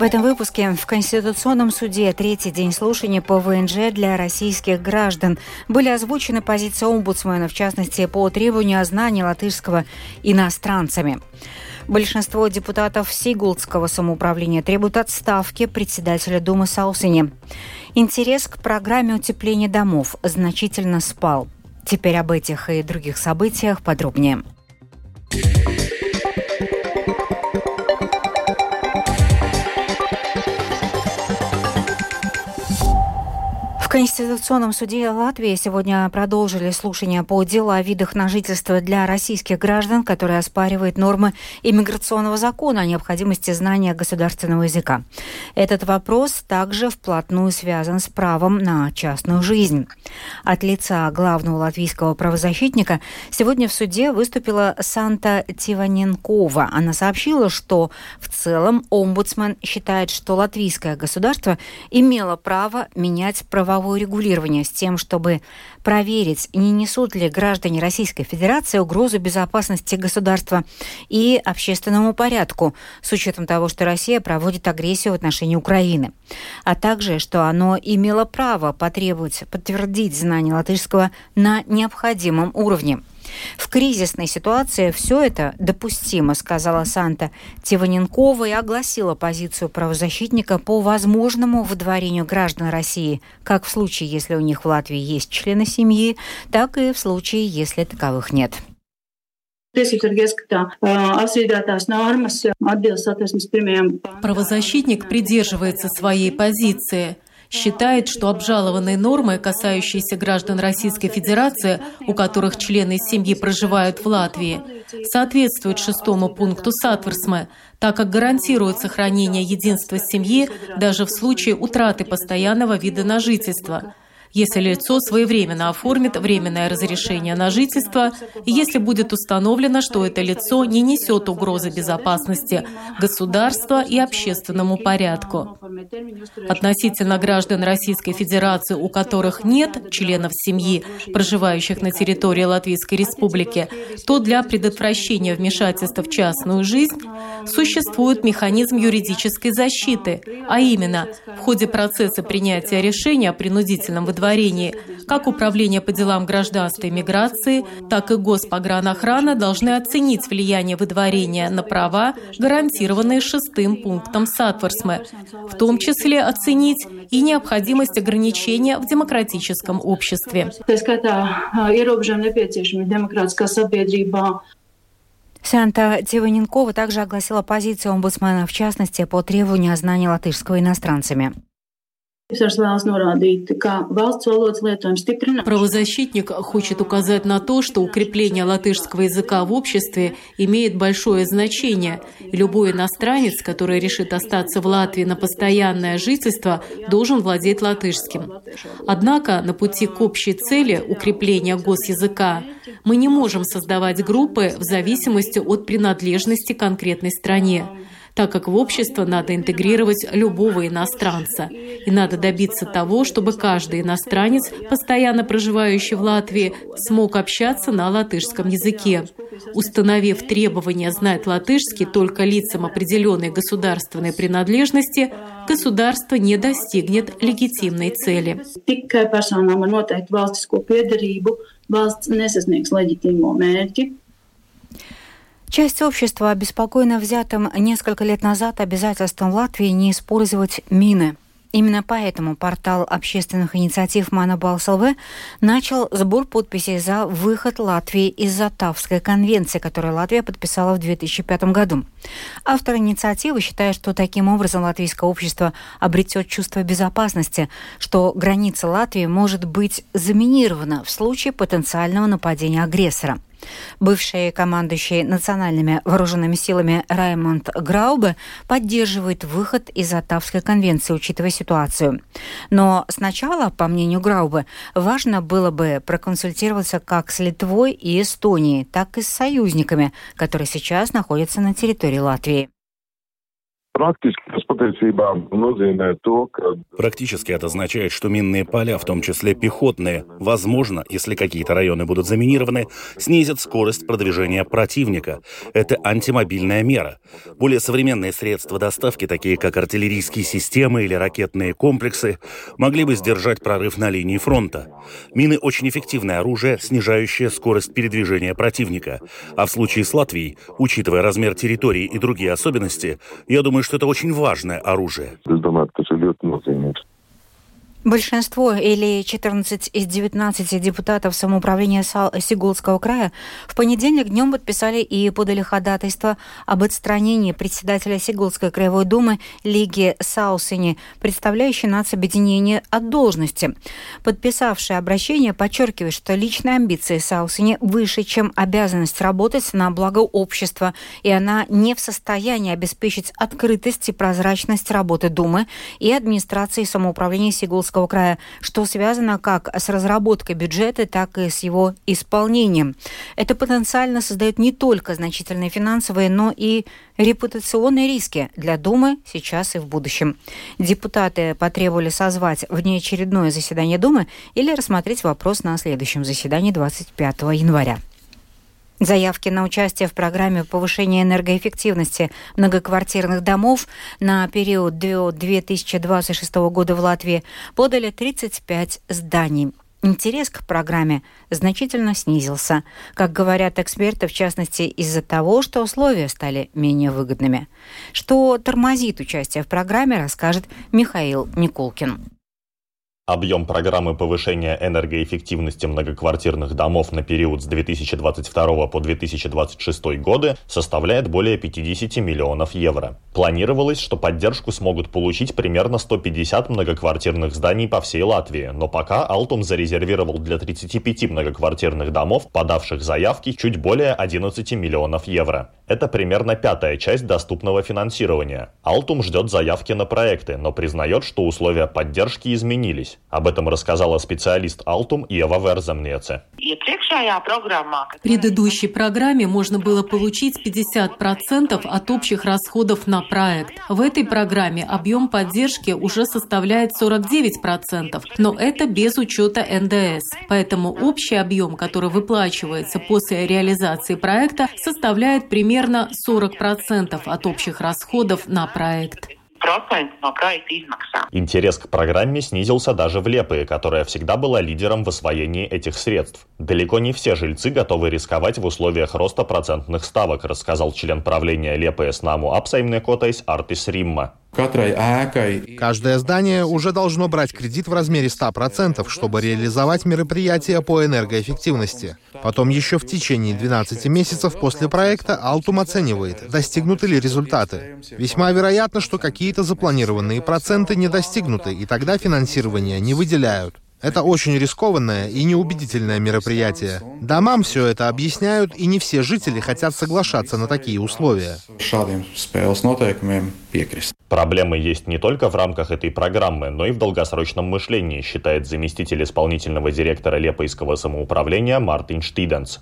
В этом выпуске в Конституционном суде третий день слушания по ВНЖ для российских граждан были озвучены позиции омбудсмена, в частности, по требованию о знании латышского иностранцами. Большинство депутатов Сигулдского самоуправления требуют отставки председателя Думы Саусини. Интерес к программе утепления домов значительно спал. Теперь об этих и других событиях подробнее. Конституционном суде Латвии сегодня продолжили слушания по делу о видах на жительство для российских граждан, которые оспаривают нормы иммиграционного закона о необходимости знания государственного языка. Этот вопрос также вплотную связан с правом на частную жизнь. От лица главного латвийского правозащитника сегодня в суде выступила Санта Тиваненкова. Она сообщила, что в целом омбудсмен считает, что латвийское государство имело право менять правовую правовое регулирование с тем, чтобы проверить, не несут ли граждане Российской Федерации угрозу безопасности государства и общественному порядку, с учетом того, что Россия проводит агрессию в отношении Украины, а также, что оно имело право потребовать подтвердить знание латышского на необходимом уровне. В кризисной ситуации все это допустимо, сказала Санта Тиваненкова и огласила позицию правозащитника по возможному выдворению граждан России, как в случае, если у них в Латвии есть члены семьи, так и в случае, если таковых нет. Правозащитник придерживается своей позиции – считает, что обжалованные нормы, касающиеся граждан Российской Федерации, у которых члены семьи проживают в Латвии, соответствуют шестому пункту Сатверсмы, так как гарантируют сохранение единства семьи даже в случае утраты постоянного вида на жительство – если лицо своевременно оформит временное разрешение на жительство и если будет установлено, что это лицо не несет угрозы безопасности государства и общественному порядку. Относительно граждан Российской Федерации, у которых нет членов семьи, проживающих на территории Латвийской Республики, то для предотвращения вмешательства в частную жизнь существует механизм юридической защиты, а именно в ходе процесса принятия решения о принудительном выдворении удовлетворении. Как Управление по делам гражданства и миграции, так и Госпогранохрана должны оценить влияние выдворения на права, гарантированные шестым пунктом Сатворсме, в том числе оценить и необходимость ограничения в демократическом обществе. Санта Тиваненкова также огласила позицию омбудсмена, в частности, по требованию о знании латышского иностранцами. Правозащитник хочет указать на то, что укрепление латышского языка в обществе имеет большое значение. любой иностранец, который решит остаться в Латвии на постоянное жительство, должен владеть латышским. Однако на пути к общей цели укрепления госязыка мы не можем создавать группы в зависимости от принадлежности конкретной стране так как в общество надо интегрировать любого иностранца. И надо добиться того, чтобы каждый иностранец, постоянно проживающий в Латвии, смог общаться на латышском языке. Установив требование знать латышский только лицам определенной государственной принадлежности, государство не достигнет легитимной цели. valsts nesasniegs leģitīmo mērķi, Часть общества обеспокоена взятым несколько лет назад обязательством Латвии не использовать мины. Именно поэтому портал общественных инициатив Манабалс ЛВ начал сбор подписей за выход Латвии из Затавской конвенции, которую Латвия подписала в 2005 году. Автор инициативы считает, что таким образом латвийское общество обретет чувство безопасности, что граница Латвии может быть заминирована в случае потенциального нападения агрессора. Бывший командующий национальными вооруженными силами Раймонд Граубе поддерживает выход из Оттавской конвенции, учитывая ситуацию. Но сначала, по мнению Граубе, важно было бы проконсультироваться как с Литвой и Эстонией, так и с союзниками, которые сейчас находятся на территории Латвии. Практически это означает, что минные поля, в том числе пехотные, возможно, если какие-то районы будут заминированы, снизят скорость продвижения противника. Это антимобильная мера. Более современные средства доставки, такие как артиллерийские системы или ракетные комплексы, могли бы сдержать прорыв на линии фронта. Мины очень эффективное оружие, снижающее скорость передвижения противника. А в случае с Латвией, учитывая размер территории и другие особенности, я думаю, что это очень важное оружие. Большинство или 14 из 19 депутатов самоуправления Сигулского края в понедельник днем подписали и подали ходатайство об отстранении председателя Сигулской краевой думы Лиги Саусини, представляющей нацобъединение от должности. Подписавшие обращение подчеркивает, что личные амбиции Саусини выше, чем обязанность работать на благо общества, и она не в состоянии обеспечить открытость и прозрачность работы Думы и администрации самоуправления Сигулского Приморского края, что связано как с разработкой бюджета, так и с его исполнением. Это потенциально создает не только значительные финансовые, но и репутационные риски для Думы сейчас и в будущем. Депутаты потребовали созвать внеочередное заседание Думы или рассмотреть вопрос на следующем заседании 25 января. Заявки на участие в программе повышения энергоэффективности многоквартирных домов на период до 2026 года в Латвии подали 35 зданий. Интерес к программе значительно снизился, как говорят эксперты, в частности из-за того, что условия стали менее выгодными. Что тормозит участие в программе, расскажет Михаил Никулкин. Объем программы повышения энергоэффективности многоквартирных домов на период с 2022 по 2026 годы составляет более 50 миллионов евро. Планировалось, что поддержку смогут получить примерно 150 многоквартирных зданий по всей Латвии, но пока Алтум зарезервировал для 35 многоквартирных домов, подавших заявки, чуть более 11 миллионов евро. Это примерно пятая часть доступного финансирования. Алтум ждет заявки на проекты, но признает, что условия поддержки изменились. Об этом рассказала специалист Алтум Ева Верзамнеце. В предыдущей программе можно было получить 50% от общих расходов на проект. В этой программе объем поддержки уже составляет 49%, но это без учета НДС. Поэтому общий объем, который выплачивается после реализации проекта, составляет примерно примерно 40% от общих расходов на проект. Интерес к программе снизился даже в Лиепае, которая всегда была лидером в освоении этих средств. Далеко не все жильцы готовы рисковать в условиях роста процентных ставок, рассказал член правления Liepājas namu apsaimniekotājs Артис Римма. Каждое здание уже должно брать кредит в размере 100%, чтобы реализовать мероприятия по энергоэффективности. Потом еще в течение 12 месяцев после проекта Алтум оценивает, достигнуты ли результаты. Весьма вероятно, что какие-то запланированные проценты не достигнуты, и тогда финансирование не выделяют. Это очень рискованное и неубедительное мероприятие. Домам все это объясняют, и не все жители хотят соглашаться на такие условия. Проблемы есть не только в рамках этой программы, но и в долгосрочном мышлении, считает заместитель исполнительного директора Лепойского самоуправления Мартин Штиденс.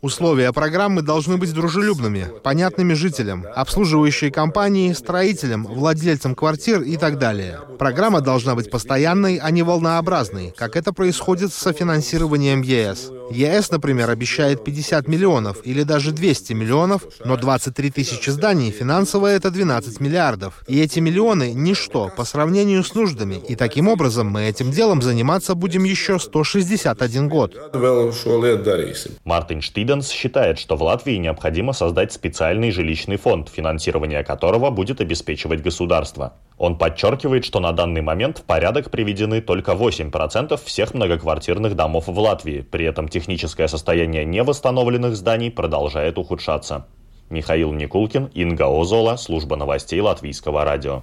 Условия программы должны быть дружелюбными, понятными жителям, обслуживающие компании, строителям, владельцам квартир и так далее. Программа должна быть постоянной, а не волнообразной, как это происходит с софинансированием ЕС. ЕС, например, обещает 50 миллионов или даже 200 миллионов, но 23 тысячи зданий финансово это 12 миллиардов. И эти миллионы — ничто по сравнению с нуждами. И таким образом мы этим делом заниматься будем еще 161 год. Мартин Штиденс считает, что в Латвии необходимо создать специальный жилищный фонд, финансирование которого будет обеспечивать государство. Он подчеркивает, что на данный момент в порядок приведены только 8% всех многоквартирных домов в Латвии. При этом техническое состояние невосстановленных зданий продолжает ухудшаться. Михаил Никулкин, Инга Озола, служба новостей Латвийского радио.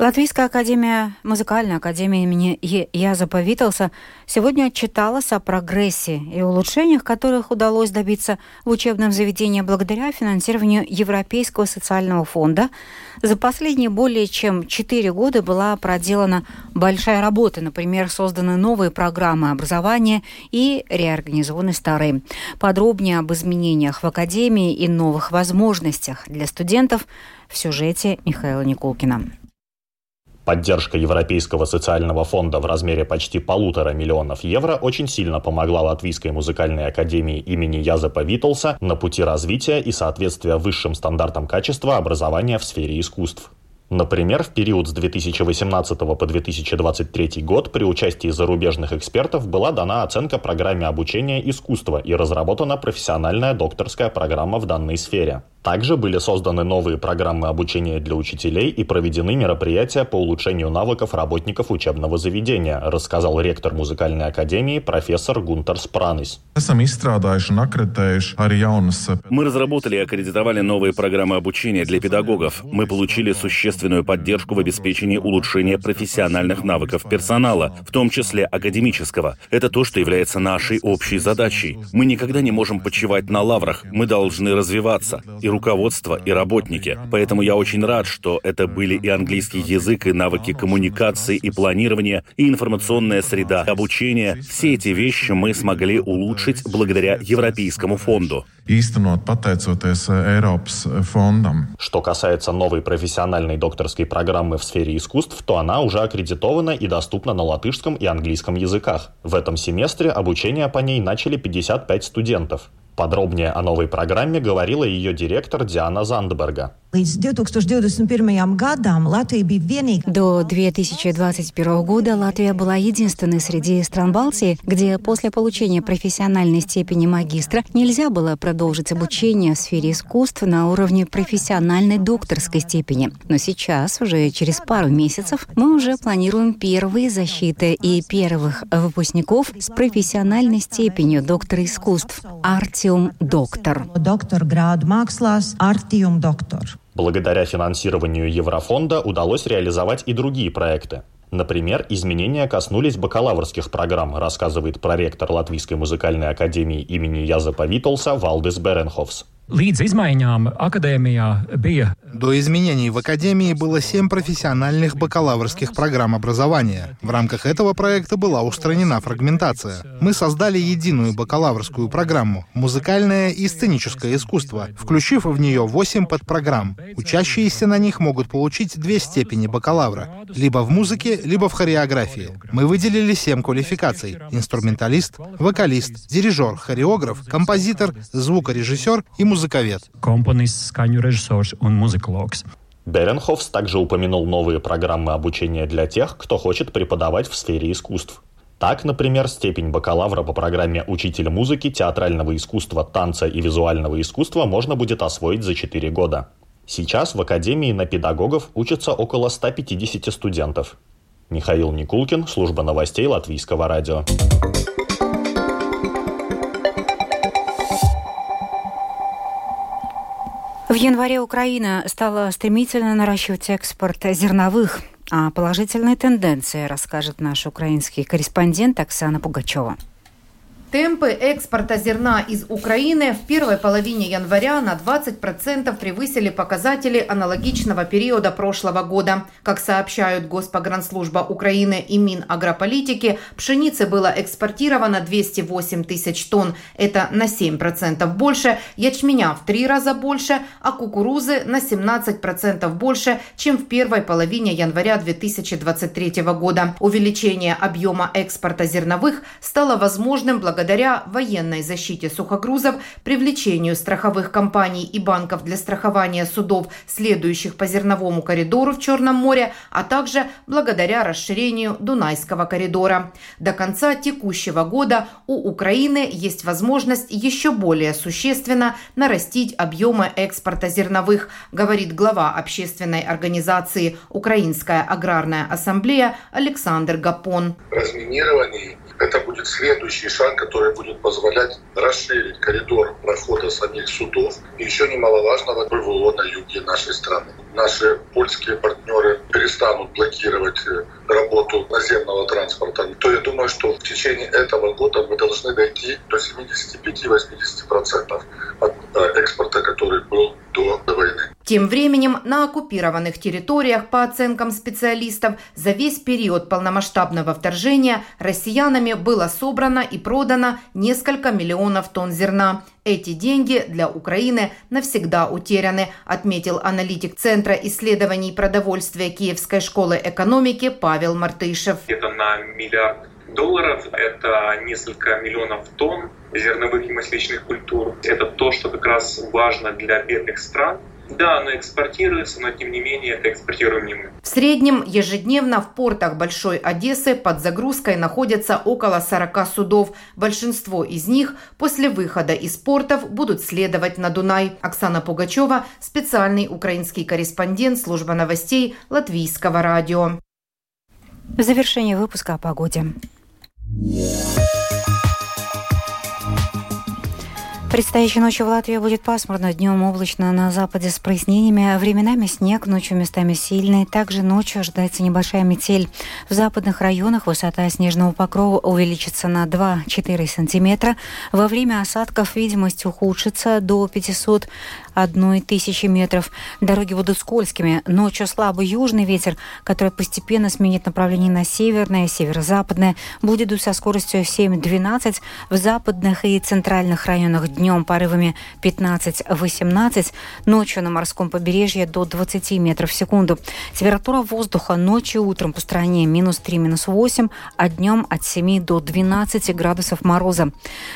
Латвийская академия, музыкальная академия имени Язопа Витлса сегодня отчиталась о прогрессе и улучшениях, которых удалось добиться в учебном заведении благодаря финансированию Европейского социального фонда. За последние более чем четыре года была проделана большая работа. Например, созданы новые программы образования и реорганизованы старые. Подробнее об изменениях в академии и новых возможностях для студентов в сюжете Михаила Никулкина. Поддержка Европейского социального фонда в размере почти полутора миллионов евро очень сильно помогла Латвийской музыкальной академии имени Язепа Витлса на пути развития и соответствия высшим стандартам качества образования в сфере искусств. Например, в период с 2018 по 2023 год при участии зарубежных экспертов была дана оценка программе обучения искусства и разработана профессиональная докторская программа в данной сфере. Также были созданы новые программы обучения для учителей и проведены мероприятия по улучшению навыков работников учебного заведения, рассказал ректор музыкальной академии профессор Гунтер Спранис. Мы разработали и аккредитовали новые программы обучения для педагогов. Мы получили существенную поддержку в обеспечении улучшения профессиональных навыков персонала, в том числе академического. Это то, что является нашей общей задачей. Мы никогда не можем почивать на лаврах. Мы должны развиваться. И руководство, и работники. Поэтому я очень рад, что это были и английский язык, и навыки коммуникации, и планирования, и информационная среда, обучение. Все эти вещи мы смогли улучшить благодаря Европейскому фонду. Что касается новой профессиональной докторской программы в сфере искусств, то она уже аккредитована и доступна на латышском и английском языках. В этом семестре обучение по ней начали 55 студентов. Подробнее о новой программе говорила ее директор Диана Зандберга. До 2021 года Латвия была единственной среди стран Балтии, где после получения профессиональной степени магистра нельзя было продолжить обучение в сфере искусств на уровне профессиональной докторской степени. Но сейчас, уже через пару месяцев, мы уже планируем первые защиты и первых выпускников с профессиональной степенью доктора искусств Артиум Доктор. Доктор Град Макслас Артиум Доктор. Благодаря финансированию Еврофонда удалось реализовать и другие проекты. Например, изменения коснулись бакалаврских программ, рассказывает проректор Латвийской музыкальной академии имени Язепа Витолса Валдис Беренховс. Līdz izmaiņām akadēmijā bija до изменений в Академии было семь профессиональных бакалаврских программ образования. В рамках этого проекта была устранена фрагментация. Мы создали единую бакалаврскую программу «Музыкальное и сценическое искусство», включив в нее восемь подпрограмм. Учащиеся на них могут получить две степени бакалавра, либо в музыке, либо в хореографии. Мы выделили семь квалификаций — инструменталист, вокалист, дирижер, хореограф, композитор, звукорежиссер и музыковед. Компонист, сканю режиссер и музык Clocks. Беренхофс также упомянул новые программы обучения для тех, кто хочет преподавать в сфере искусств. Так, например, степень бакалавра по программе «Учитель музыки, театрального искусства, танца и визуального искусства» можно будет освоить за 4 года. Сейчас в Академии на педагогов учатся около 150 студентов. Михаил Никулкин, служба новостей Латвийского радио. В январе Украина стала стремительно наращивать экспорт зерновых. О положительной тенденции расскажет наш украинский корреспондент Оксана Пугачева. Темпы экспорта зерна из Украины в первой половине января на 20% превысили показатели аналогичного периода прошлого года. Как сообщают Госпогранслужба Украины и Минагрополитики, пшеницы было экспортировано 208 тысяч тонн, это на 7% больше, ячменя в три раза больше, а кукурузы на 17% больше, чем в первой половине января 2023 года. Увеличение объема экспорта зерновых стало возможным благодаря благодаря военной защите сухогрузов, привлечению страховых компаний и банков для страхования судов, следующих по зерновому коридору в Черном море, а также благодаря расширению Дунайского коридора. До конца текущего года у Украины есть возможность еще более существенно нарастить объемы экспорта зерновых, говорит глава общественной организации «Украинская аграрная ассамблея» Александр Гапон. Разминирование Это будет следующий шаг, который будет позволять расширить коридор прохода самих судов. И еще немаловажного ПВО на юге нашей страны. Наши польские партнеры перестанут блокировать э, работу наземного транспорта, то я думаю, что в течение этого года мы должны дойти до 75-80% от э, экспорта, который был до войны. Тем временем на оккупированных территориях, по оценкам специалистов, за весь период полномасштабного вторжения россиянами было собрано и продано несколько миллионов тонн зерна. Эти деньги для Украины навсегда утеряны, отметил аналитик Центра исследований продовольствия Киевской школы экономики Павел Мартышев. Это на миллиард долларов, это несколько миллионов тонн зерновых и масличных культур. Это то, что как раз важно для бедных стран, да, оно экспортируется, но тем не менее это экспортируем не мы. В среднем ежедневно в портах Большой Одессы под загрузкой находятся около 40 судов. Большинство из них после выхода из портов будут следовать на Дунай. Оксана Пугачева, специальный украинский корреспондент службы новостей Латвийского радио. В завершение выпуска о погоде. Предстоящей ночью в Латвии будет пасмурно, днем облачно на западе с прояснениями, временами снег, ночью местами сильный. Также ночью ожидается небольшая метель. В западных районах высота снежного покрова увеличится на 2-4 сантиметра. Во время осадков видимость ухудшится до 500 одной тысячи метров. Дороги будут скользкими. Ночью слабый южный ветер, который постепенно сменит направление на северное, северо-западное, будет дуть со скоростью 7-12 в западных и центральных районах днем порывами 15-18, ночью на морском побережье до 20 метров в секунду. Температура воздуха ночью и утром по стране минус 3, минус 8, а днем от 7 до 12 градусов мороза.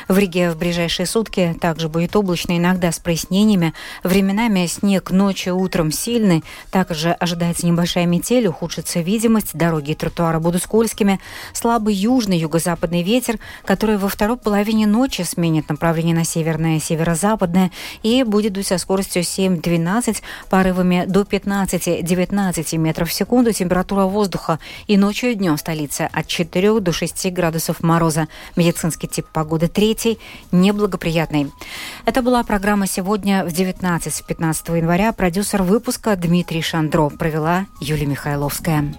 В Риге в ближайшие сутки также будет облачно, иногда с прояснениями. Временами снег ночью и утром сильный. Также ожидается небольшая метель, ухудшится видимость, дороги и тротуары будут скользкими. Слабый южный юго-западный ветер, который во второй половине ночи сменит направление на северное северо-западное и будет дуть со скоростью 7-12, порывами до 15-19 метров в секунду. Температура воздуха и ночью и днем в столице от 4 до 6 градусов мороза. Медицинский тип погоды третий, неблагоприятный. Это была программа сегодня в 19 19-15 января продюсер выпуска Дмитрий Шандро провела Юлия Михайловская.